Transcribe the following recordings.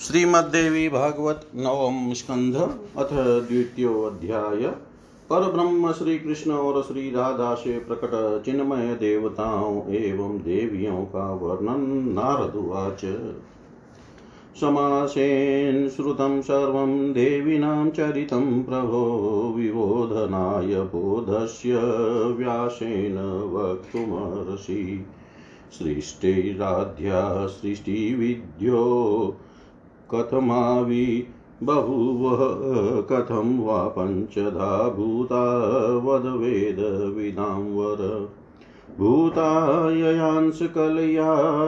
श्रीमद्देवी भागवत नवम स्कंध, अथ द्वितीयोध्याय पर ब्रह्म श्री कृष्ण और श्री राधा से प्रकट चिन्मय देवताओं एवं देवियों का वर्णन नारदुवाच समासेन श्रुतं सर्वं देवीनां चरितं प्रभो विबोधनाय बोधस्य व्यासेन वक्तुमर्षि सृष्टिराध्या सृष्टिविद्यो कथमावि बभूव कथं वा पञ्चधा भूता वदवेदविदां वर भूताययांशकलया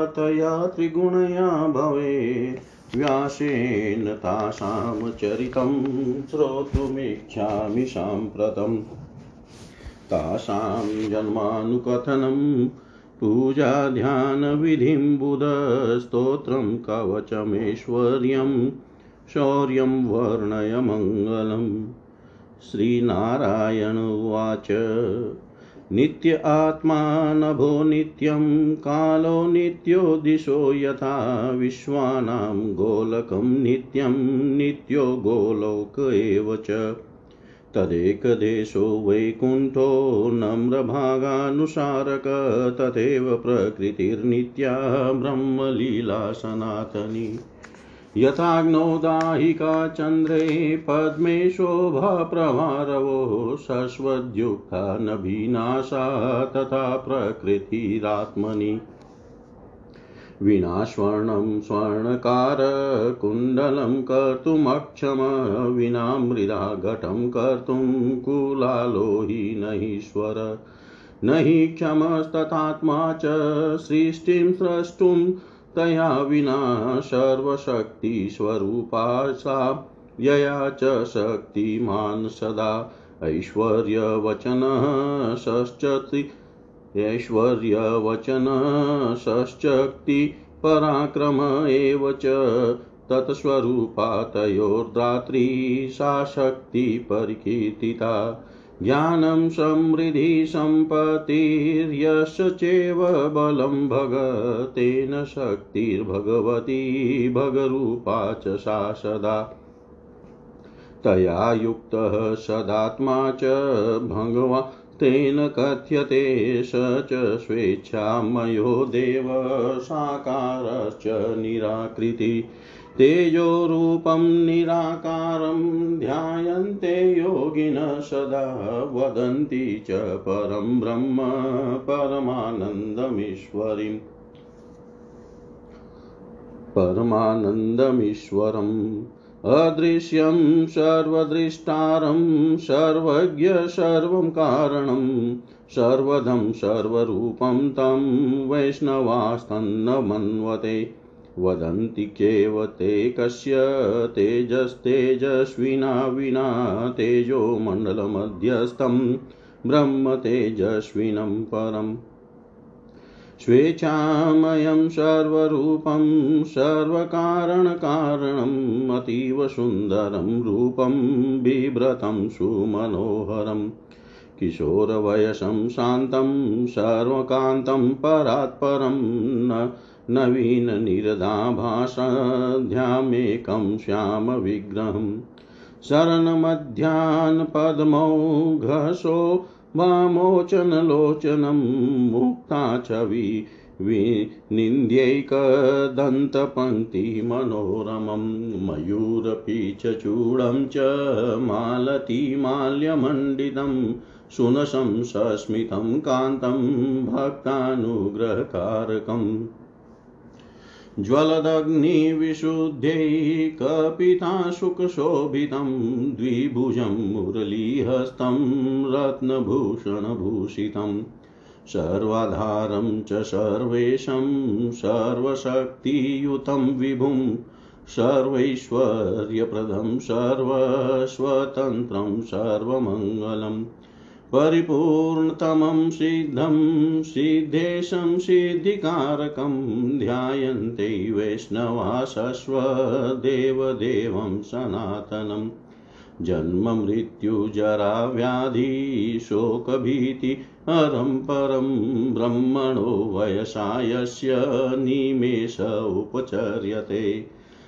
तया त्रिगुणया भवे, व्यासेन तासां चरितं श्रोतुमिच्छामि साम्प्रतम् तासां जन्मानुकथनं पूजाध्यानविधिं बुधस्तोत्रं कवचमेश्वर्यं शौर्यं वर्णय मङ्गलम् श्रीनारायण उवाच, नित्य आत्मा नभो नित्यं, कालो नित्यो दिशो यथा, विश्वानां गोलकं नित्यं, नित्यो गोलोक एव च। तदेकदेशो वैकुण्ठो नम्रभागानुसारक, तथैव प्रकृतिर्नित्या ब्रह्मलीला सनातनी यथाग्नौ दाहिका चन्द्रे पद्मे शोभाप्रभारवो शश्वद्युक्ता नभीनाशा तथा प्रकृतिरात्मनि। विना स्वर्णं स्वर्णकारकुण्डलं कर्तुमक्षम विना मृदा घटं कर्तुं कुलालो हि नहीश्वर न हि क्षमस्तथात्मा च सृष्टिं स्रष्टुं, तया विना सर्वशक्तिस्वरूपा सा, यया च शक्तिमान् सदा, ऐश्वर्यवचनः षश्चति ऐश्वर्यवचनश्चक्ति पराक्रम एव च तत्स्वरूपा सा शक्तिपरिकीर्तिता ज्ञानं समृद्धि सम्पत्तिर्यश चैव बलं भगतेन शक्तिर्भगवती भगरूपा च सा सदा। तया युक्तः सदात्मा च भगवा तेन कथ्यते स च स्वेच्छामयो देव साकारश्च निराकृति। तेजोरूपं निराकारं ध्यायन्ते योगिनः सदा वदन्ति च परं ब्रह्म परमानन्दमीश्वरीम्। परमानन्दमीश्वरम्। अदृश्यं सर्वदृष्टारं, सर्वज्ञ सर्वं कारणं सर्वदं सर्वरूपं तं वैष्णवास्तन्न मन्वते वदन्ति चेव ते कस्य तेजस्तेजस्विना विना तेजोमण्डलमध्यस्थं ब्रह्म तेजस्विनं परम्। स्वेच्छामयं सर्वरूपं, सर्वकारणकारणम्, अतीव सुन्दरं रूपं, बिभ्रतं सुमनोहरम्। किशोरवयसं शान्तं, सर्वकान्तं परात्परं, न नवीननिरदाभासाध्यामेकं श्यामविग्रहम्। शरणमध्यान् पद्मौ घसो वामोचनलोचनं मुक्ता छवि विनिन्द्यैकदन्तपङ्क्तिमनोरमं मयूरपीचचूडं च मालतीमाल्यमण्डितं सुनशं सस्मितं कान्तं भक्तानुग्रहकारकम् ज्वलदग्निविशुद्ध्यै कपिताशुकशोभितं द्विभुजं मुरलीहस्तं रत्नभूषणभूषितं। सर्वाधारं च सर्वेशं सर्वशक्तियुतं विभुं सर्वैश्वर्यप्रदं सर्वस्वतन्त्रं सर्वमङ्गलम्। परिपूर्णतमं सिद्धं, सिद्धेशं सिद्धिकारकं ध्यायन्ते वैष्णवा शश्वदेवदेवं सनातनं जन्ममृत्युजराव्याधिशोकभीति हरं परं ब्रह्मणो वयसा यस्य निमेष उपचर्यते।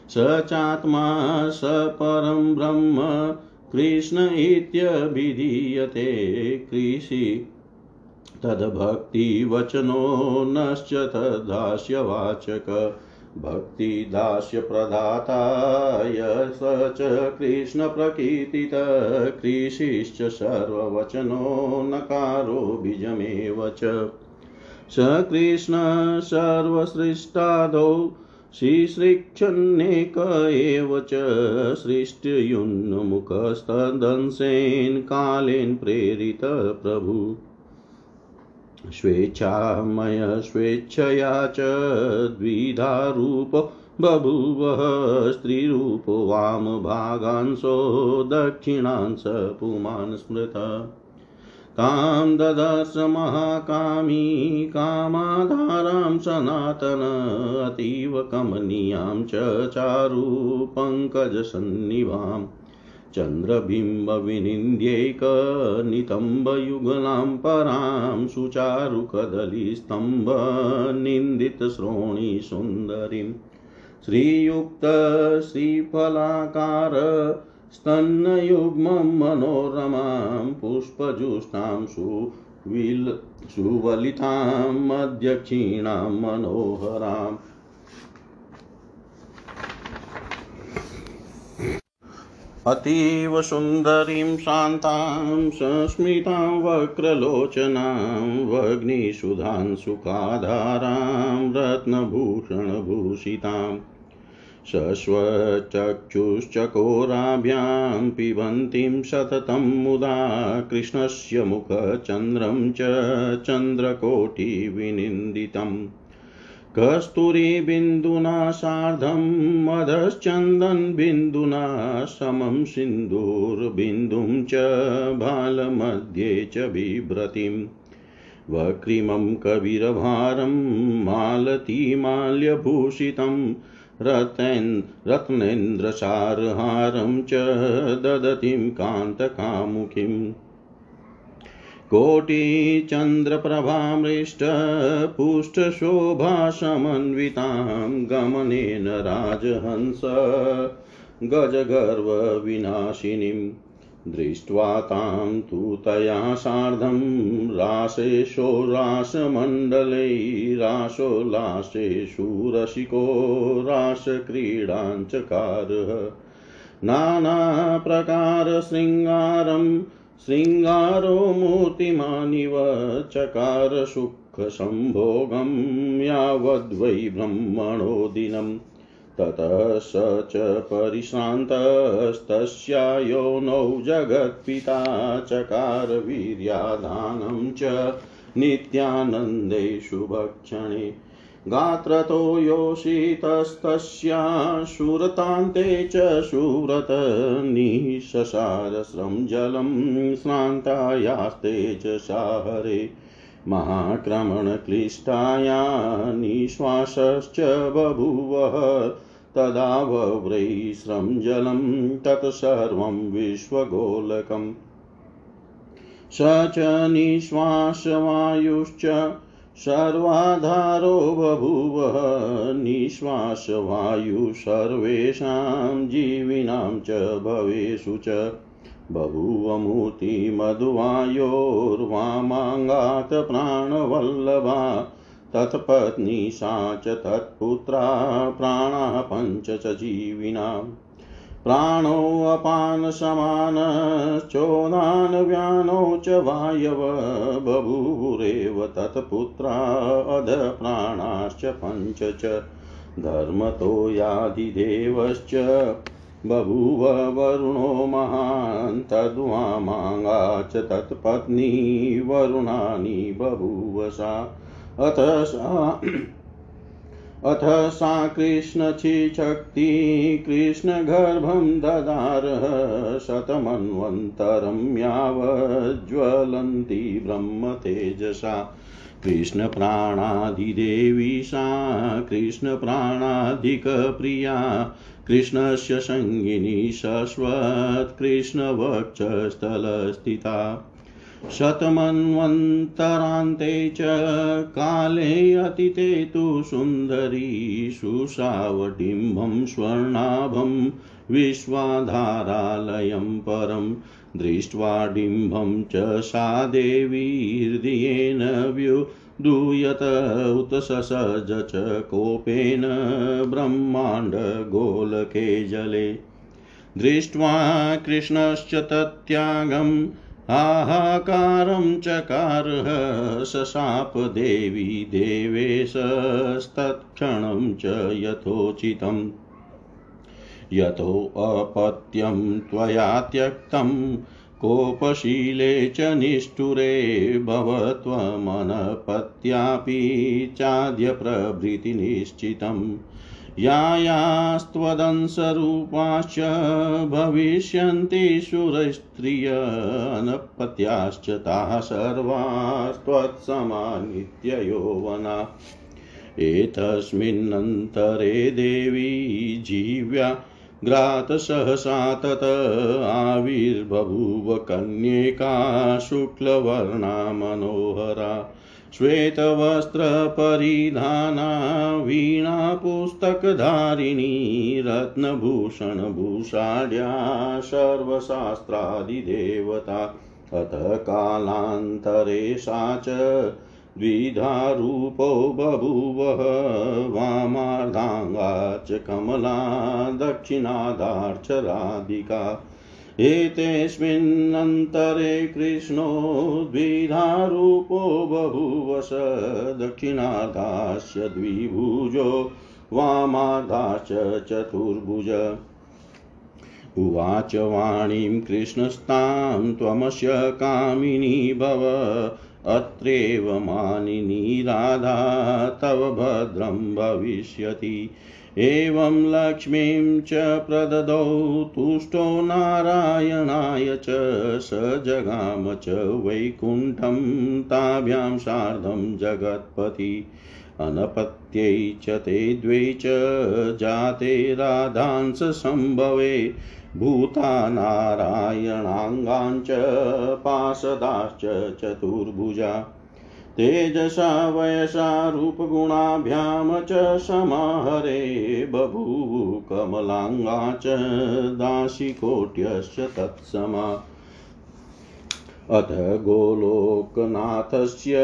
स चात्मा, स परं ब्रह्म कृष्ण इत्यभिधीयते कृषि। तद्भक्तिवचनो नश्च तद्दास्यवाचक भक्तिदास्यप्रदाताय स च कृष्णप्रकीर्तितः। कृषिश्च सर्ववचनो नकारो बीजमेव च। स कृष्ण सर्वसृष्टादौ श्रीसृक्षन्नेक एव च सृष्ट्युन्मुखस्तदंशेन कालेन प्रेरित प्रभु। स्वेच्छामय स्वेच्छया च द्विधारूपो बभूवः, स्त्रीरूपो वामभागांशो दक्षिणांश पुमान् स्मृत। तां ददर्श महाकामी कामाधारां सनातन अतीव कमनीयां च चारु पङ्कजसन्निभाम् चन्द्रबिम्बविनिन्द्यैकनितम्बयुगलां परां सुचारुकदलीस्तम्भनिन्दितश्रोणीसुन्दरीं। श्रीयुक्तश्रीफलाकार स्तन्नयुग्मं मनोरमां पुष्पजुष्टां सुविल सुवलितां मध्यक्षीणां मनोहराम् अतीव सुन्दरीं शान्तां संस्मितां वक्रलोचनां वग्निसुधांशुकाधारां रत्नभूषणभूषितां। शश्वचक्षुश्चकोराभ्यां पिबन्तीं सततं मुदा कृष्णस्य मुखचन्द्रं च चन्द्रकोटिविनिन्दितम् कस्तूरीबिन्दुना सार्धं मदश्चन्दनबिन्दुना समं सिन्दूरबिन्दुं च बालमध्ये च बिभ्रतिम् वक्रिमं कविरभारं मालतीमाल्यभूषितं रतेन् रत्नेन्द्रसारहारं च ददतीं कान्तकामुखीम् कोटिचन्द्रप्रभामृष्टपुष्टशोभासमन्वितां गमनेन राजहंस गजगर्वविनाशिनीं दृष्ट्वा तां तु तया सार्धं रासेशो रासमण्डलै रासोल्लासेषु रसिको रासक्रीडाञ्चकारः। नानाप्रकारशृङ्गारम् शृङ्गारो मूर्तिमानिव चकार सुखसम्भोगं यावद्वै ब्रह्मणो दिनम् ततः स च परिश्रान्तस्तस्या योनौ जगत्पिता चकार वीर्याधानं च नित्यानन्दे शुभक्षणे। गात्रतो योषितस्तस्या शूरतान्ते च शूरत निशसारस्रं जलं श्रान्तायास्ते च साहरे। महाक्रमणक्लिष्टाया निःश्वासश्च बभूवः तदा वव्रैस्रं जलं तत्सर्वं विश्वगोलकम्। स च निःश्वासवायुश्च सर्वाधारो बभूव, निःश्वासवायु सर्वेषां जीविनां च भवेषु च। बभूवमूर्तिमधुवायोर्वामाङ्गात् प्राणवल्लभा, तत्पत्नी सा च तत्पुत्रा प्राणाः पञ्च च जीविनाम् प्राणोऽपानसमानश्चोदानव्यानौ च वायव बभूरेव, तत्पुत्रा अध प्राणाश्च पञ्च च। धर्मतो यादिदेवश्च बभूव वरुणो महान्, तद्वामाङ्गा च तत्पत्नी वरुणानि बभूव सा। अथ सा अथ सा कृष्णचिशक्ति कृष्णगर्भं ददारः शतमन्वन्तरं यावज्ज्वलन्ति ब्रह्मतेजसा। कृष्णप्राणाधिदेवी सा, कृष्णप्राणाधिकप्रिया कृष्णस्य सङ्गिनी शश्वत्कृष्णवक्षस्थलस्थिता शतमन्वन्तरान्ते च काले अतिते तु सुन्दरी सुषावडिम्बं स्वर्णाभं, विश्वाधारालयं परं, दृष्ट्वा डिम्बं च सा देवी हृदयेन व्युदूयत उत ससज च कोपेन ब्रह्माण्डगोलके जले। दृष्ट्वा कृष्णश्च तत्यागम् हाहाकारं चकारः सशाप देवी देवेशस्तत्क्षणं च यथोचितम् यथोऽपत्यं त्वया त्यक्तं कोपशीले च निष्ठुरे भवत्वमनपत्यापि चाद्य प्रभृतिनिश्चितम् यायास्त्वदंसरूपाश्च भविष्यन्ति सुरस्त्रिय अनपत्याश्च ताः सर्वास्त्वत्समा नित्ययौवना एतस्मिन्नन्तरे देवी जीव्या ग्रातसहसा तत आविर्बभूव कन्येका शुक्लवर्णा मनोहरा श्वेतवस्त्रपरिधाना वीणापुस्तकधारिणी रत्नभूषणभूषाढ्या सर्वशास्त्रादिदेवता अथ कालान्तरे सा च द्विधारूपो बभूवः वामार्धाङ्गा च कमला दक्षिणादार्च राधिका एतेऽस्मिन्नन्तरे कृष्णो द्विधारूपो बभूवश दक्षिणार्धास्य द्विभुजो वामार्धाश्च चतुर्भुज। उवाच वाणीं कृष्णस्तां त्वमस्य कामिनी भव अत्रैव मानिनी राधा तव भद्रं भविष्यति। एवं लक्ष्मीं च प्रददौ, तुष्टो नारायणाय च स जगाम च वैकुण्ठं ताभ्यां सार्धं जगत्पति। अनपत्यै च ते द्वे च जाते राधांसम्भवे भूता नारायणाङ्गाञ्च पाशदाश्च चतुर्भुजा तेजसा, वयसा रूपगुणाभ्यां च समाहरे बभूव कमलाङ्गा च दासीकोट्यश्च तत्समा। अथ गोलोकनाथस्य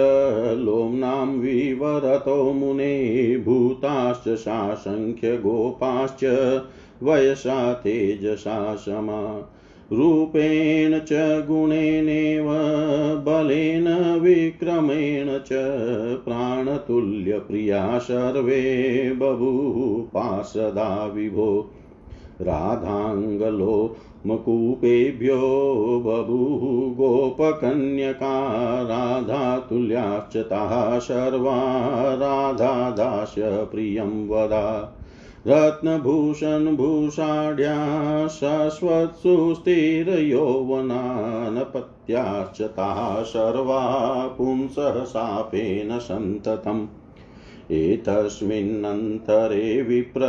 लोम्नां विवरतो मुने भूताश्च सासङ्ख्यगोपाश्च वयसा तेजसा समा रूपेण च, गुणेनेव, बलेन, विक्रमेण च, प्राणतुल्यप्रिया सर्वे बभूः पार्षदा विभो। राधाङ्गलो मकूपेभ्यो, बभूः गोपकन्यका राधातुल्याश्च ताः सर्वा राधादास्य प्रियं वदा। रत्नभूषणभूषाढ्या शाश्वत्सु स्थिरयौवनानपत्याश्च ताः सर्वा पुंसः शापेन सन्ततम्। एतस्मिन्नन्तरे विप्र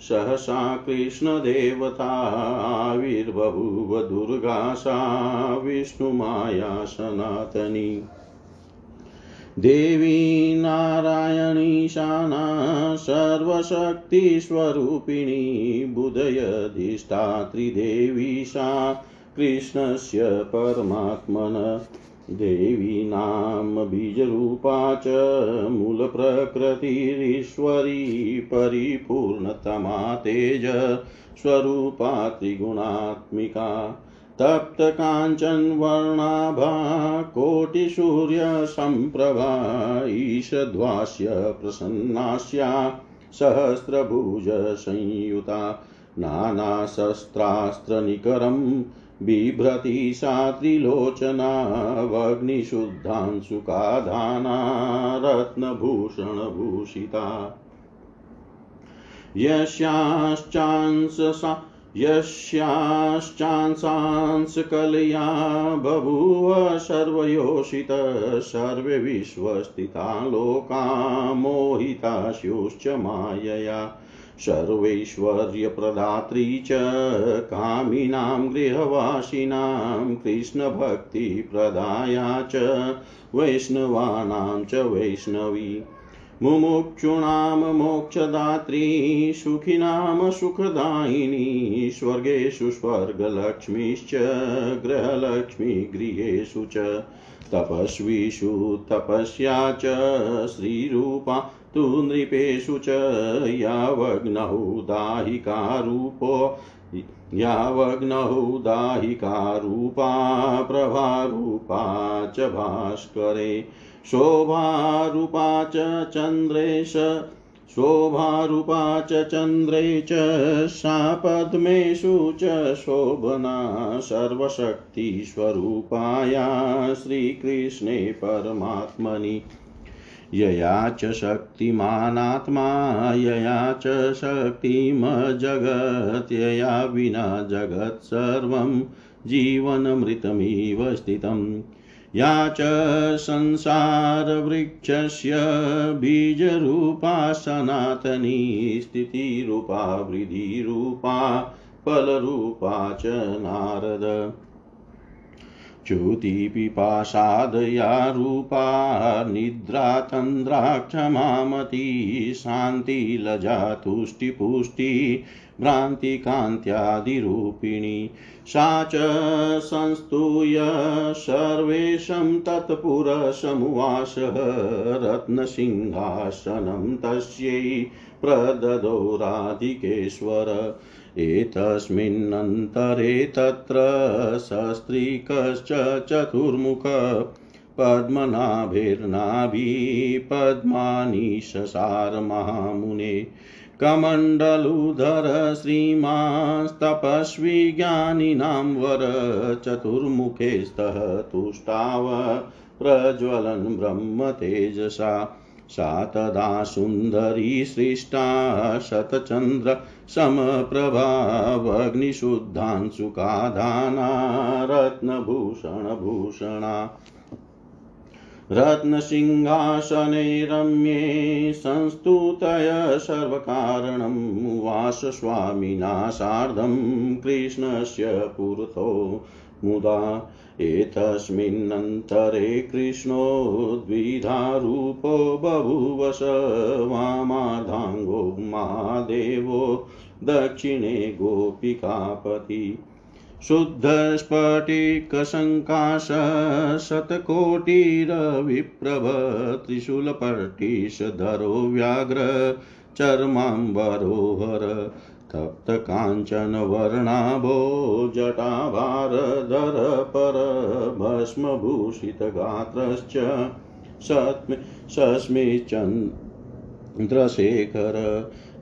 सहसा कृष्णदेवताविर्बभूव दुर्गा सा विष्णुमाया सनातनी। देवी नारायणीशाना सर्वशक्तिस्वरूपिणी बुधयधिष्ठात्रिदेवी सा कृष्णस्य परमात्मन। देवी नाम बीजरूपा च मूलप्रकृतिरीश्वरी परिपूर्णतमा तेज स्वरूपा त्रिगुणात्मिका। तप्तकाञ्चनवर्णाभा कोटिसूर्यसम्प्रभा ईषद्वास्य प्रसन्नास्या सहस्रभुजसंयुता नानाशस्त्रास्त्रनिकरं बिभ्रति सा त्रिलोचना वग्निशुद्धांशुकाधाना रत्नभूषणभूषिता यस्याश्चांससा यस्याश्चांसांसकलया बभूव सर्वयोषित, सर्वे लोका मोहिता स्युश्च मायया। सर्वैश्वर्यप्रदात्री च, कामिनां गृहवासिनां, कृष्णभक्तिप्रदाया च, वैष्णवानां च वैष्णवी। मुमुक्षूणां मोक्षदात्री सुखिनां सुखदायिनी, स्वर्गेषु स्वर्गलक्ष्मीश्च गृहलक्ष्मी गृहेषु च, तपस्वीषु तपस्या च, श्रीरूपा तु नृपेषु च, यावग्नौ दाहिकारूपो, यावग्नौ दाहिकारूपा, प्रभारूपा च भास्करे शोभारूपा च चन्द्रेश, शोभारूपा च चन्द्रे च सा पद्मेषु च शोभना सर्वशक्तिस्वरूपाया श्रीकृष्णे परमात्मनि। यया च शक्तिमानात्मा, यया च शक्तिमजगत् विना जगत् जीवनमृतमिव स्थितम्। या च संसारवृक्षस्य बीजरूपा सनातनी स्थितिरूपा वृद्धिरूपा फलरूपा च नारद। च्युतिपिपासादया रूपा निद्रा तन्द्राक्षमामती शान्तिलजा तुष्टिपुष्टि भ्रान्तिकान्त्यादिरूपिणी। सा च संस्तूय सर्वेशं तत्पुरसमुवासः रत्नसिंहासनं तस्यै प्रददो राधिकेश्वर। एतस्मिन्नन्तरे तत्र सस्त्रीकश्च चतुर्मुख पद्मनाभिर्नाभिः पद्मानि महामुने कमण्डलुधर श्रीमांस्तपस्वी ज्ञानिनां वर चतुर्मुखे स्तः तुष्टाव प्रज्वलन् ब्रह्मतेजसा सा तदा सुन्दरी सृष्टा शतचन्द्र समप्रभावग्निशुद्धांशुकाधाना रत्नभूषणभूषणा रत्नसिंहासने रम्ये संस्तुतय सर्वकारणं वास स्वामिना सार्धं कृष्णस्य पुरतो मुदा एतस्मिन्नन्तरे कृष्णो द्विधारूपो बभूवस वामार्धाङ्गो महादेवो दक्षिणे गोपिकापति। शुद्धस्फटिकसङ्काश शतकोटिरविप्रभ त्रिशूलपर्टिशधरो व्याघ्र चर्माम्बरोहर तप्तकाञ्चनवर्णाभो जटाभारधर पर भस्मभूषितगात्रश्च सस्मिचन्द्रशेखर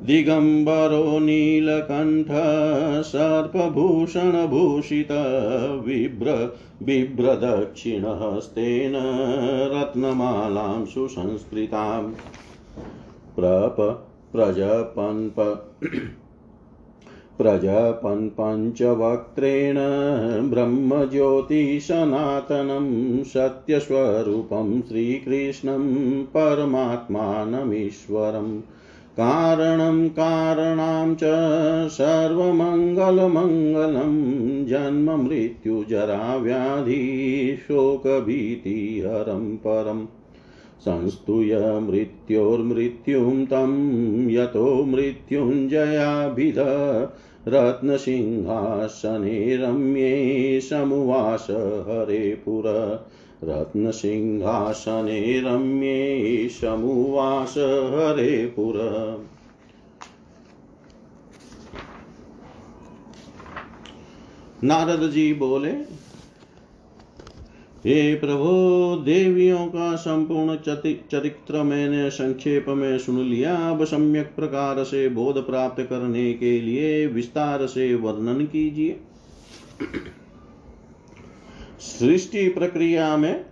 दिगम्बरो नीलकण्ठ सर्पभूषणभूषित बिभ्र बिभ्रदक्षिणहस्तेन रत्नमालां सुसंस्कृताम् प्रप प्रजपन्प प्रजपन्पञ्चवक्त्रेण ब्रह्मज्योतिसनातनं सत्यस्वरूपं श्रीकृष्णं परमात्मानमीश्वरम् कारणं कारणां च सर्वमङ्गलमङ्गलं जन्ममृत्युजराव्याधिशोकभीतिहरं परम्। संस्तूय मृत्योर्मृत्युं तं यतो मृत्युञ्जयाभिध रत्नसिंहासने रम्ये समुवास हरे पुर। रत्नसिंहासने रम्ये समुवास हरे पुर। नारद जी बोले हे प्रभु, देवियों का संपूर्ण चरित्र मैंने संक्षेप में सुन लिया। अब सम्यक प्रकार से बोध प्राप्त करने के लिए विस्तार से वर्णन कीजिए। सृष्टि प्रक्रिया में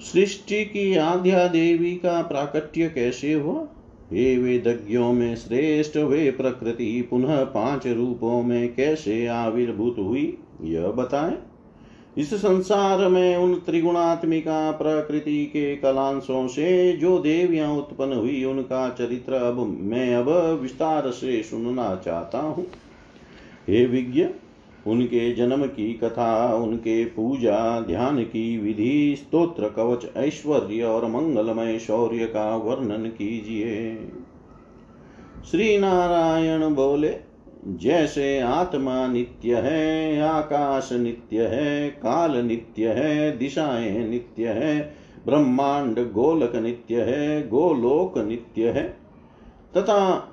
सृष्टि की आध्या देवी का प्राकट्य कैसे हुआ? हे वेदज्ञों में श्रेष्ठ, वे प्रकृति पुनः पाँच रूपों में कैसे आविर्भूत हुई? यह बताएँ। इस संसार में उन त्रिगुणात्मिका प्रकृति के कलांशों से जो देवियाँ उत्पन्न हुई, उनका चरित्र अब मैं अब विस्तार से सुनना चाहता हूँ। हे विज्ञ, उनके जन्म की कथा, उनके पूजा, ध्यान की विधि, स्तोत्र, कवच, ऐश्वर्य और मंगलमय शौर्य का वर्णन कीजिए। श्री नारायण बोले जैसे आत्मा नित्य है, आकाश नित्य है, काल नित्य है, दिशाएँ नित्य है, ब्रह्मांड गोलक नित्य है, गोलोक नित्य है। तथा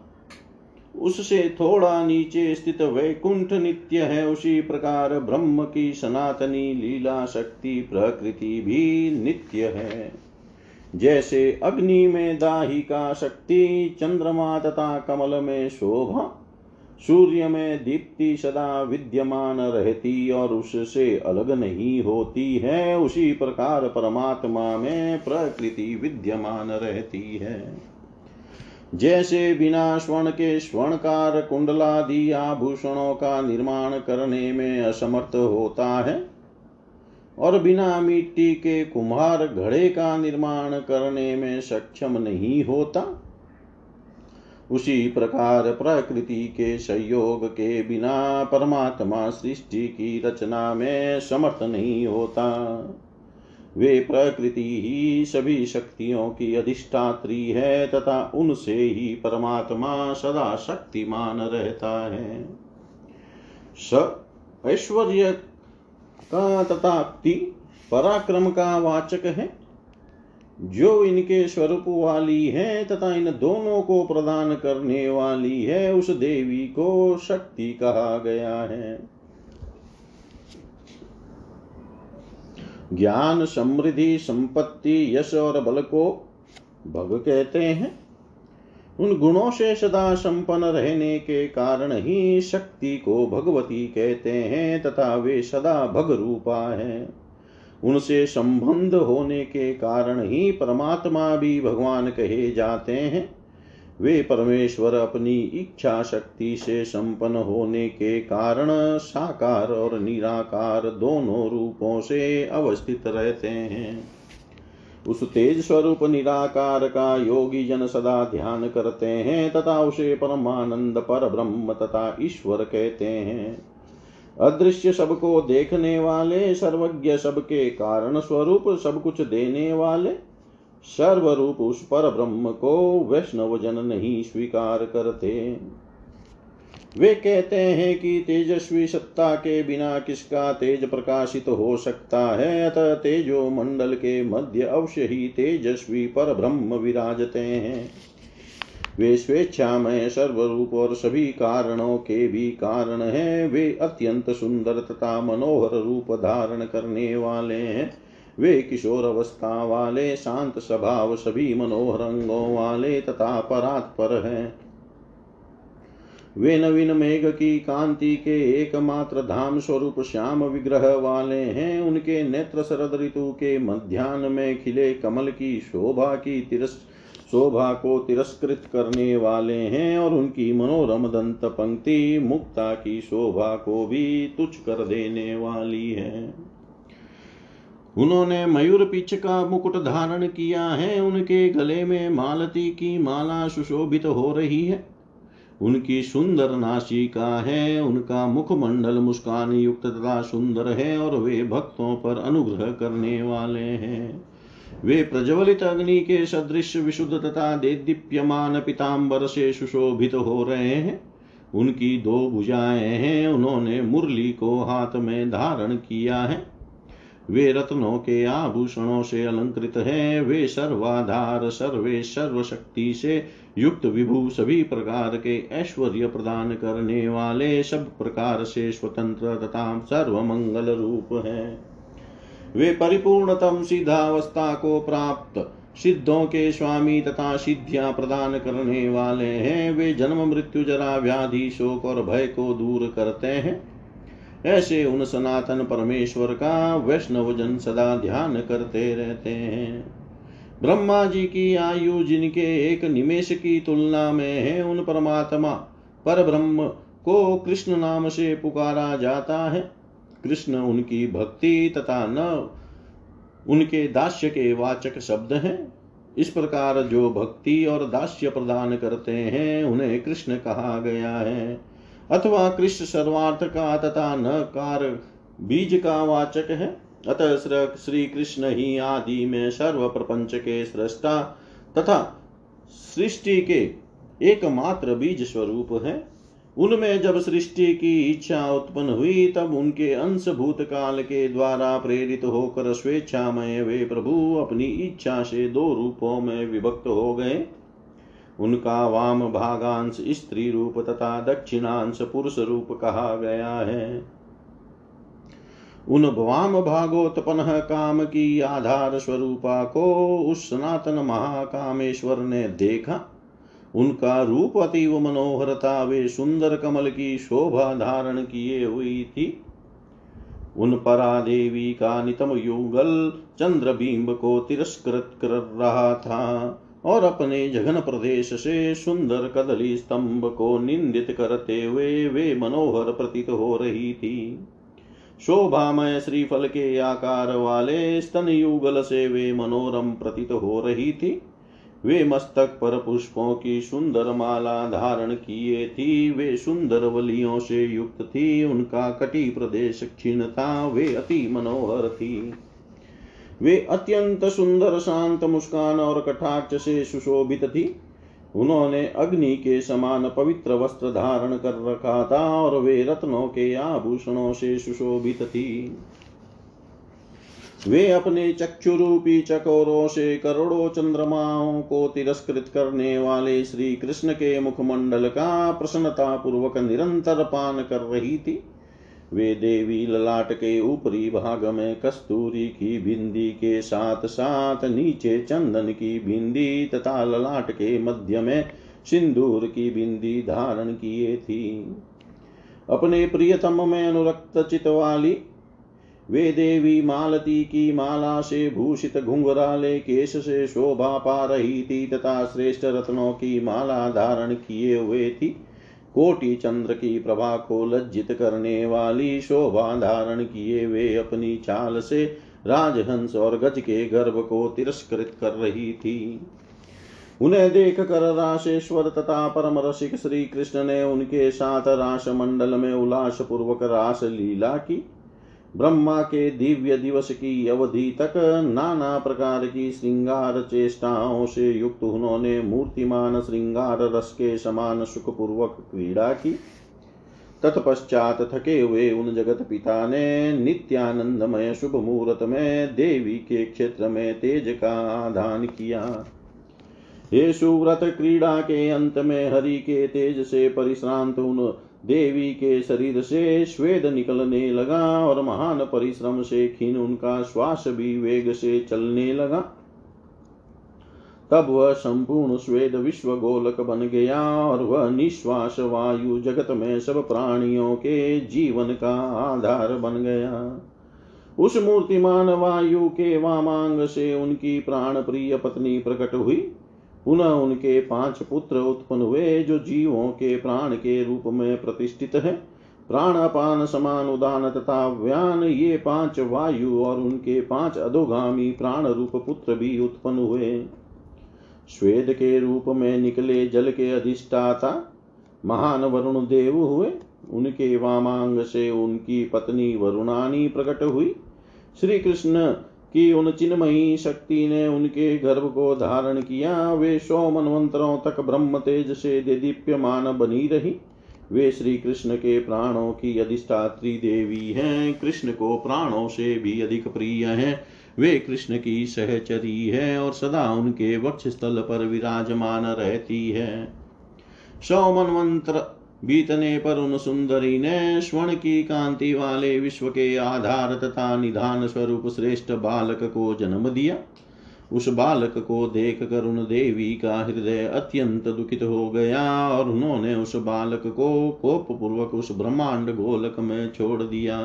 उससे थोड़ा नीचे स्थित वैकुंठ नित्य है, उसी प्रकार ब्रह्म की सनातनी लीला शक्ति प्रकृति भी नित्य है। जैसे अग्नि में दाही का शक्ति, चंद्रमा तथा कमल में शोभा सूर्य में दीप्ति सदा विद्यमान रहती और उससे अलग नहीं होती है। उसी प्रकार परमात्मा में प्रकृति विद्यमान रहती है। जैसे बिना स्वर्ण के स्वर्णकार कुंडलादि आभूषणों का निर्माण करने में असमर्थ होता है और बिना मिट्टी के कुम्हार घड़े का निर्माण करने में सक्षम नहीं होता। उसी प्रकार प्रकृति के संयोग के बिना परमात्मा सृष्टि की रचना में समर्थ नहीं होता। वे प्रकृति ही सभी शक्तियों की अधिष्ठात्री है तथा उनसे ही परमात्मा सदा शक्तिमान रहता है। स ऐश्वर्य का तथा पराक्रम का वाचक है। जो इनके स्वरूप वाली है तथा इन दोनों को प्रदान करने वाली है, उस देवी को शक्ति कहा गया है। ज्ञान समृद्धि संपत्ति यश और बल को भग कहते हैं। उन गुणों से सदा संपन्न रहने के कारण ही शक्ति को भगवती कहते हैं तथा वे सदा भग रूपा है। उनसे संबंध होने के कारण ही परमात्मा भी भगवान कहे जाते हैं। वे परमेश्वर अपनी इच्छा शक्ति से संपन्न होने के कारण साकार और निराकार दोनों रूपों से अवस्थित रहते हैं। उस तेज स्वरूप निराकार का योगी जन सदा ध्यान करते हैं तथा उसे परमानंद पर ब्रह्म तथा ईश्वर कहते हैं। अदृश्य सबको देखने वाले, सर्वज्ञ सबके कारण स्वरूप सब कुछ देने वाले। सर्वरूप उस पर ब्रह्म को वैष्णव जन नहीं स्वीकार करते। वे कहते हैं कि तेजस्वी सत्ता के बिना किसका तेज प्रकाशित हो सकता है? अतः तेजो मंडल के मध्य अवश्य ही तेजस्वी पर ब्रह्म विराजते हैं। वे स्वेच्छामय सर्वरूप और सभी कारणों के भी कारण हैं। वे अत्यंत सुंदर तथा मनोहर रूप धारण करने वाले हैं। वे किशोर अवस्था वाले, शांत स्वभाव, सभी मनोहर अंगों वाले तथा परात्पर हैं। वे नवीन मेघ की कांति के एकमात्र धाम स्वरूप श्याम विग्रह वाले हैं। उनके नेत्र शरद ऋतु के मध्यान्ह में खिले कमल की शोभा की तिरस शोभा को तिरस्कृत करने वाले हैं और उनकी मनोरम दंत पंक्ति मुक्ता की शोभा को भी तुच्छ कर देने वाली है। उन्होंने मयूर पिच का मुकुट धारण किया है। उनके गले में मालती की माला सुशोभित हो रही है। उनकी सुंदर नासिका है। उनका मुखमंडल मुस्कान युक्त तथा सुंदर है और वे भक्तों पर अनुग्रह करने वाले हैं। वे प्रज्वलित अग्नि के सदृश विशुद्ध तथा देदीप्यमान पिताम्बर से सुशोभित हो रहे हैं। उनकी दो भुजाएँ हैं, उन्होंने मुरली को हाथ में धारण किया है। वे रत्नों के आभूषणों से अलंकृत है, वे सर्वाधार, सर्वे सर्व शक्ति से युक्त विभु, सभी प्रकार के ऐश्वर्य प्रदान करने वाले सब प्रकार से स्वतंत्र तथा सर्व मंगल रूप है। वे परिपूर्णतम सिद्धावस्था को प्राप्त सिद्धों के स्वामी तथा सिद्धियाँ प्रदान करने वाले हैं। वे जन्म, मृत्यु, जरा, व्याधि, शोक और भय को दूर करते हैं। ऐसे उन सनातन परमेश्वर का वैष्णव जन सदा ध्यान करते रहते हैं। ब्रह्मा जी की आयु, जिनके एक निमेश की तुलना में है, उन परमात्मा पर ब्रह्म को कृष्ण नाम से पुकारा जाता है। कृष्ण उनकी भक्ति तथा न उनके दास्य के वाचक शब्द हैं। इस प्रकार जो भक्ति और दास्य प्रदान करते हैं, उन्हें कृष्ण कहा गया है। अथवा कृष्ण सर्वार्थ का तथा न कार बीज का वाचक है। अतः श्री कृष्ण ही आदि में सर्व प्रपंच के सृष्टा तथा सृष्टि के एकमात्र बीज स्वरूप है। उनमें जब सृष्टि की इच्छा उत्पन्न हुई, तब उनके अंश भूतकाल के द्वारा प्रेरित होकर स्वेच्छामय वे प्रभु अपनी इच्छा से दो रूपों में विभक्त हो गए। उनका वाम भागांश स्त्री रूप तथा दक्षिणांश पुरुष रूप कहा गया है। उन वाम भागोत्पन्न काम की आधार स्वरूपा को उस सनातन महाकामेश्वर ने देखा। उनका रूप अतीव मनोहर था वे सुंदर कमल की शोभा धारण किए हुई थी। उन परा देवी का नितम युगल चंद्र बिंब को तिरस्कृत कर रहा था और अपने जघन प्रदेश से सुंदर कदली स्तंभ को निंदित करते हुए वे मनोहर प्रतीत हो रही थी। शोभामय श्रीफल के आकार वाले स्तन युगल से वे मनोरम प्रतीत हो रही थी। वे मस्तक पर पुष्पों की सुंदर माला धारण किए थी। वे सुंदर वलियों से युक्त थी। उनका कटी प्रदेश क्षीण था। वे अति मनोहर थी। वे अत्यंत सुंदर, शांत, मुस्कान और कटाक्ष से सुशोभित थी। उन्होंने अग्नि के समान पवित्र वस्त्र धारण कर रखा था और वे रत्नों के आभूषणों से सुशोभित थी। वे अपने चक्षुरूपी चकोरों से करोड़ों चंद्रमाओं को तिरस्कृत करने वाले श्री कृष्ण के मुखमंडल का प्रसन्नता पूर्वक निरंतर पान कर रही थी। वे देवी ललाट के ऊपरी भाग में कस्तूरी की बिंदी के साथ साथ नीचे चंदन की बिंदी तथा ललाट के मध्य में सिंदूर की बिंदी धारण किए थी। अपने प्रियतम में अनुरक्त चित वाली वे देवी मालती की माला से भूषित घुंघराले केश से शोभा पा रही थी, तथा श्रेष्ठ रत्नों की माला धारण किए हुए थी। कोटि चंद्र की प्रभा को लज्जित करने वाली शोभा धारण किए वे अपनी चाल से राजहंस और गज के गर्भ को तिरस्कृत कर रही थी। उन्हें देख कर राशेश्वर तथा परम रसिक श्री कृष्ण ने उनके साथ रास मंडल में उल्लास पूर्वक रास लीला की। ब्रह्मा के दिव्य दिवस की अवधि तक नाना प्रकार की श्रृंगार चेष्टाओं से युक्त उन्होंने मूर्तिमान श्रृंगार रस के समान सुख पूर्वक क्रीड़ा की। तत्पश्चात थके हुए उन जगत पिता ने नित्यानंदमय शुभ मुहूर्त में देवी के क्षेत्र में तेज का आधान किया। ये सुव्रत क्रीड़ा के अंत में हरि के तेज से परिश्रांत उन देवी के शरीर से स्वेद निकलने लगा और महान परिश्रम से खीन उनका श्वास भी वेग से चलने लगा। तब वह संपूर्ण स्वेद विश्व गोलक बन गया और वह निश्वास वायु जगत में सब प्राणियों के जीवन का आधार बन गया। उस मूर्तिमान वायु के वामांग से उनकी प्राण प्रिय पत्नी प्रकट हुई। पुनः उनके पाँच पुत्र उत्पन्न हुए, जो जीवों के प्राण के रूप में प्रतिष्ठित है। प्राण अपान समान उदान तथा व्यान, ये पाँच वायु और उनके पाँच अधोगामी प्राण रूप पुत्र भी उत्पन्न हुए। श्वेद के रूप में निकले जल के अधिष्ठाता, महान वरुण देव हुए। उनके वामांग से उनकी पत्नी वरुणानी प्रकट हुई। श्री कृष्ण कि उन चिन्मयी शक्ति ने उनके गर्भ को धारण किया, वे सौ मनवंतरों तक ब्रह्म तेज से दीप्यमान बनी रही। वे श्री कृष्ण के प्राणों की अधिष्ठात्री देवी हैं, कृष्ण को प्राणों से भी अधिक प्रिय है। वे कृष्ण की सहचरी है और सदा उनके वक्ष स्थल पर विराजमान रहती है। सौ मनवंत्र बीतने पर उन सुंदरी ने स्वर्ण की कांति वाले विश्व के आधार तथा निधान स्वरूप श्रेष्ठ बालक को जन्म दिया। उस बालक को देख कर उन देवी का हृदय अत्यंत दुखित हो गया और उन्होंने उस बालक को कोप पूर्वक उस ब्रह्मांड गोलक में छोड़ दिया।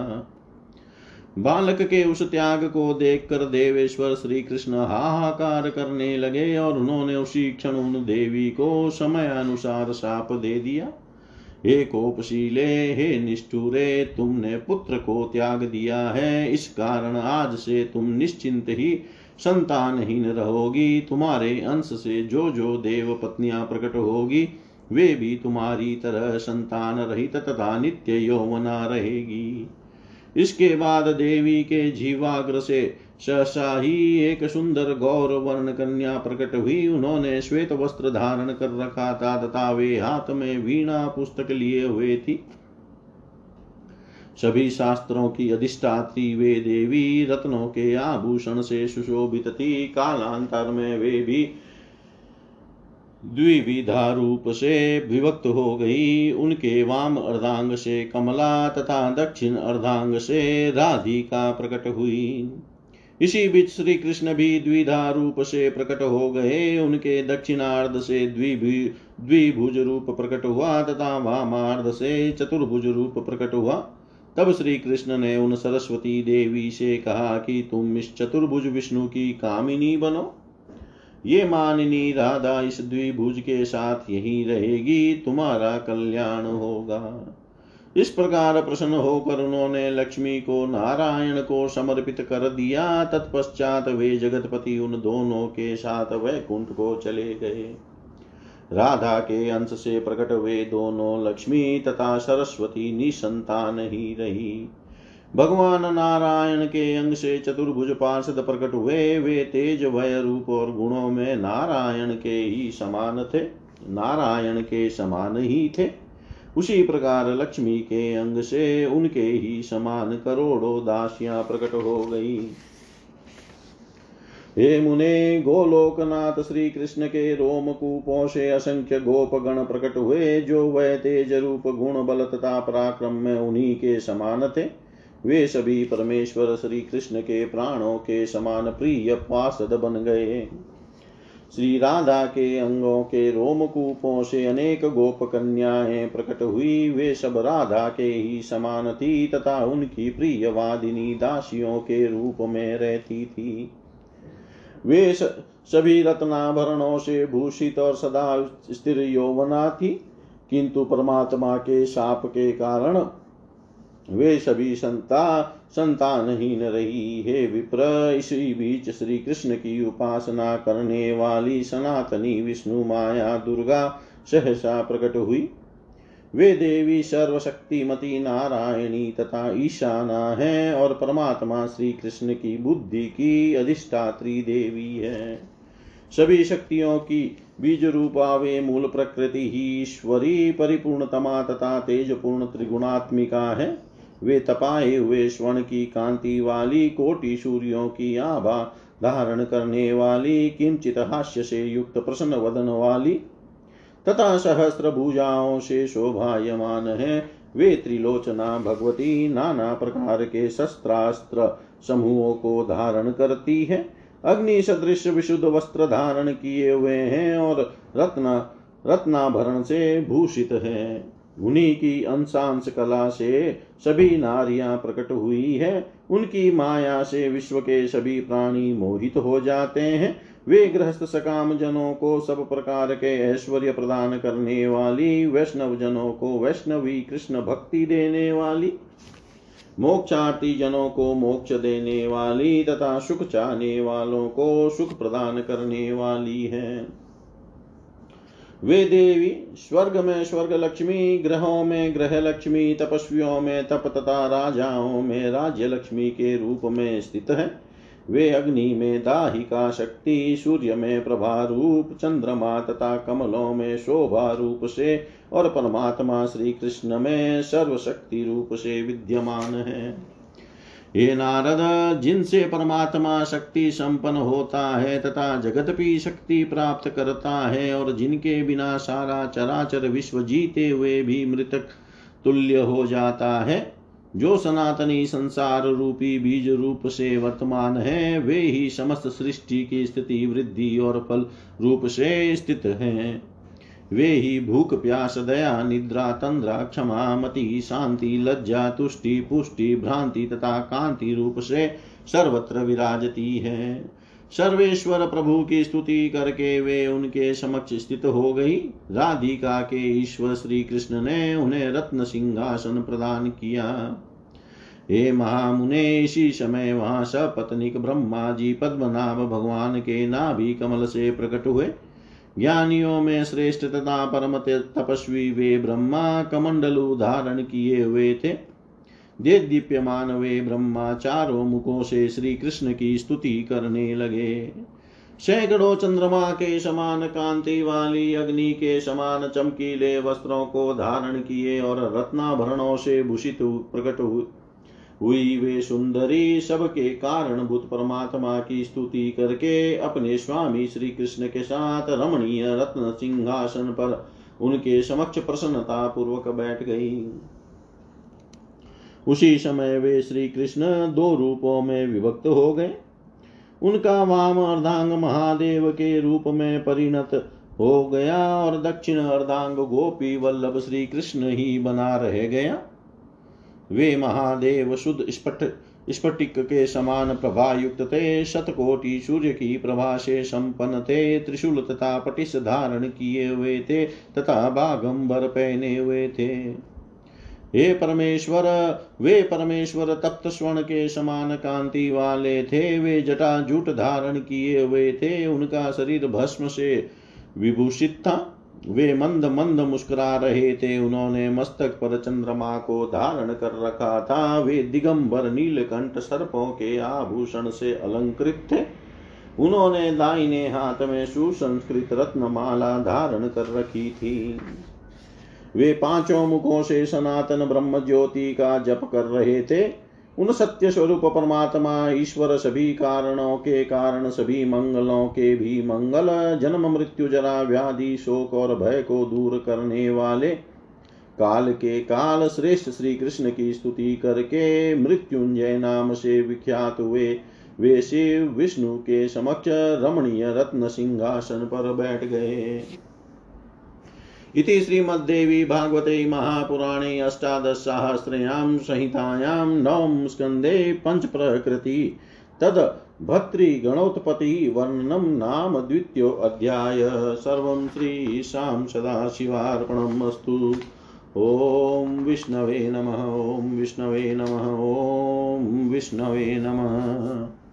बालक के उस त्याग को देखकर देवेश्वर श्री कृष्ण हाहाकार करने लगे और उन्होंने उसी क्षण उन देवी को समय अनुसार साप दे दिया। हे कोपशीले, हे निष्ठुरे, तुमने पुत्र को त्याग दिया है। इस कारण आज से तुम निश्चिंत ही संतानहीन रहोगी। तुम्हारे अंश से जो जो देव पत्नियाँ प्रकट होगी, वे भी तुम्हारी तरह संतान रहित तथा नित्य यौवना रहेगी। इसके बाद देवी के जीवाग्र से सहसा ही एक सुंदर गौर वर्ण कन्या प्रकट हुई। उन्होंने श्वेत वस्त्र धारण कर रखा था तथा वे हाथ में वीणा पुस्तक लिए हुए थी। सभी शास्त्रों की अधिष्ठात्री वे देवी, रत्नों के आभूषण से सुशोभित थी। कालांतर में वे भी द्विविधा रूप से विभक्त हो गई। उनके वाम अर्धांग से कमला तथा दक्षिण अर्धांग से राधिका प्रकट हुई। इसी बीच श्री कृष्ण भी द्विधा रूप से प्रकट हो गए। उनके दक्षिणार्ध से द्विभुज रूप प्रकट हुआ तथा वामार्ध से चतुर्भुज रूप प्रकट हुआ। तब श्री कृष्ण ने उन सरस्वती देवी से कहा कि तुम इस चतुर्भुज विष्णु की कामिनी बनो। ये माननी राधा इस द्विभुज के साथ यही रहेगी, तुम्हारा कल्याण होगा। इस प्रकार प्रसन्न होकर उन्होंने लक्ष्मी को नारायण को समर्पित कर दिया। तत्पश्चात वे जगतपति उन दोनों के साथ वैकुंठ को चले गए। राधा के अंश से प्रकट वे दोनों लक्ष्मी तथा सरस्वती निसंतान ही रही। भगवान नारायण के अंग से चतुर्भुज पार्षद प्रकट हुए। वे तेज भय रूप और गुणों में नारायण के ही समान थे। नारायण के समान ही थे। उसी प्रकार लक्ष्मी के अंग से उनके ही समान करोड़ों दासियाँ प्रकट हो गई। हे मुने, गोलोकनाथ श्री कृष्ण के रोम कूपों से असंख्य गोप गण प्रकट हुए, जो वह तेज रूप गुण बल तथा पराक्रम में उन्हीं के समान थे। वे सभी परमेश्वर श्री कृष्ण के प्राणों के समान प्रिय पार्षद बन गए। श्री राधा के अंगों के रोमकूपों से अनेक गोप कन्याएँ प्रकट हुई वे सब राधा के ही समान थी तथा उनकी प्रिय वादिनी दासियों के रूप में रहती थी। वे सभी रत्नाभरणों से भूषित और सदा स्थिर यौवना थी, किंतु परमात्मा के शाप के कारण वे सभी संता संतानहीन रही। हे विप्र, इसी बीच श्री कृष्ण की उपासना करने वाली सनातनी विष्णु माया दुर्गा सहसा प्रकट हुई। वे देवी सर्वशक्तिमती नारायणी तथा ईशाना है और परमात्मा श्री कृष्ण की बुद्धि की अधिष्ठात्री देवी है। सभी शक्तियों की बीज रूपा वे मूल प्रकृति ही ईश्वरी परिपूर्णतमा तथा तेजपूर्ण त्रिगुणात्मिका है। वे तपाए हुए स्वर्ण की कांति वाली कोटि सूर्यों की आभा धारण करने वाली, किंचित हास्य से युक्त प्रसन्न वदन वाली, तथा सहस्त्र भुजाओं से शोभायमान है। वे त्रिलोचना भगवती नाना प्रकार के शस्त्रास्त्र समूहों को धारण करती है। अग्नि सदृश विशुद्ध वस्त्र धारण किए हुए हैं और रत्न, रत्नाभरण से भूषित है। उन्हीं की अंशांश कला से सभी नारियाँ प्रकट हुई है। उनकी माया से विश्व के सभी प्राणी मोहित हो जाते हैं। वे गृहस्थ सकाम जनों को सब प्रकार के ऐश्वर्य प्रदान करने वाली, वैष्णव जनों को वैष्णवी कृष्ण भक्ति देने वाली, मोक्षार्थी जनों को मोक्ष देने वाली तथा सुख चाहने वालों को सुख प्रदान करने वाली है। वे देवी स्वर्ग में स्वर्ग लक्ष्मी ग्रहों में ग्रह लक्ष्मी तपस्वियों में तप तथा राजाओं में राज्य लक्ष्मी के रूप में स्थित है। वे अग्नि में दाहिका शक्ति, सूर्य में प्रभा रूप, चंद्रमा तथा कमलों में शोभा रूप से और परमात्मा श्री कृष्ण में सर्वशक्ति रूप से विद्यमान है। हे नारद, जिनसे परमात्मा शक्ति संपन्न होता है तथा जगत भी शक्ति प्राप्त करता है और जिनके बिना सारा चराचर विश्व जीते हुए भी मृतक तुल्य हो जाता है, जो सनातनी संसार रूपी बीज रूप से वर्तमान है, वे ही समस्त सृष्टि की स्थिति, वृद्धि और फल रूप से स्थित हैं। वे ही भूख, प्यास, दया, निद्रा, तंद्रा, क्षमा, मति, शांति, लज्जा, तुष्टि, पुष्टि, भ्रांति तथा कांति रूप से सर्वत्र विराजती है। सर्वेश्वर प्रभु की स्तुति करके वे उनके समक्ष स्थित हो गई। राधिका के ईश्वर श्री कृष्ण ने उन्हें रत्न सिंहासन प्रदान किया। हे महामुने, इसी समय वहाँ सपत्निक ब्रह्मा जी पद्मनाभ भगवान के नाभि कमल से प्रकट हुए। ज्ञानियों में श्रेष्ठ तथा परम तपस्वी वे ब्रह्मा कमंडलु धारण किए हुए थे। दे दीप्यमान वे ब्रह्मा चारों मुखों से श्री कृष्ण की स्तुति करने लगे। सैकड़ों चंद्रमा के समान कांति वाली अग्नि के समान चमकीले वस्त्रों को धारण किए और रत्नाभरणों से भूषित प्रकट हुई वे सुंदरी सबके कारणभूत परमात्मा की स्तुति करके अपने स्वामी श्री कृष्ण के साथ रमणीय रत्न सिंहासन पर उनके समक्ष प्रसन्नता पूर्वक बैठ गई। उसी समय वे श्री कृष्ण दो रूपों में विभक्त हो गए। उनका वाम अर्धांग महादेव के रूप में परिणत हो गया और दक्षिण अर्धांग गोपी वल्लभ श्री कृष्ण ही बना रह गया। वे महादेव शुद्ध स्पट स्फटिक के समान प्रभा युक्त थे। शतकोटि सूर्य की प्रभा से संपन्न थे। त्रिशूल तथा पटिश धारण किए हुए थे तथा बागंबर पहने हुए थे। हे परमेश्वर, वे परमेश्वर तप्त स्वर्ण के समान कांति वाले थे। वे जटा जूट धारण किए हुए थे। उनका शरीर भस्म से विभूषित था। वे मंद मंद मुस्कुरा रहे थे। उन्होंने मस्तक पर चंद्रमा को धारण कर रखा था। वे दिगंबर नीलकंठ सर्पों के आभूषण से अलंकृत थे। उन्होंने दाहिने हाथ में सुसंस्कृत रत्नमाला धारण कर रखी थी। वे पाँचों मुखों से सनातन ब्रह्म ज्योति का जप कर रहे थे। उन सत्य स्वरूप परमात्मा ईश्वर सभी कारणों के कारण, सभी मंगलों के भी मंगल, जन्म, मृत्यु, जरा, व्याधि, शोक और भय को दूर करने वाले। काल के काल श्रेष्ठ श्री कृष्ण की स्तुति करके मृत्युंजय नाम से विख्यात हुए, वे शिव विष्णु के समक्ष रमणीय रत्न सिंहासन पर बैठ गए। इति श्रीमद्देवी भागवते महापुराणे अष्टादशसाहस्रयां संहितायां नवम स्कन्धे पञ्चप्रकृति तद् भर्तृगणोत्पत्ति वर्णनं नाम द्वितीयोऽध्याय सर्वं श्रीशां सदाशिवार्पणम् अस्तु। ॐ विष्णवे नमः, ॐ विष्णवे नमः, ॐ विष्णवे नमः।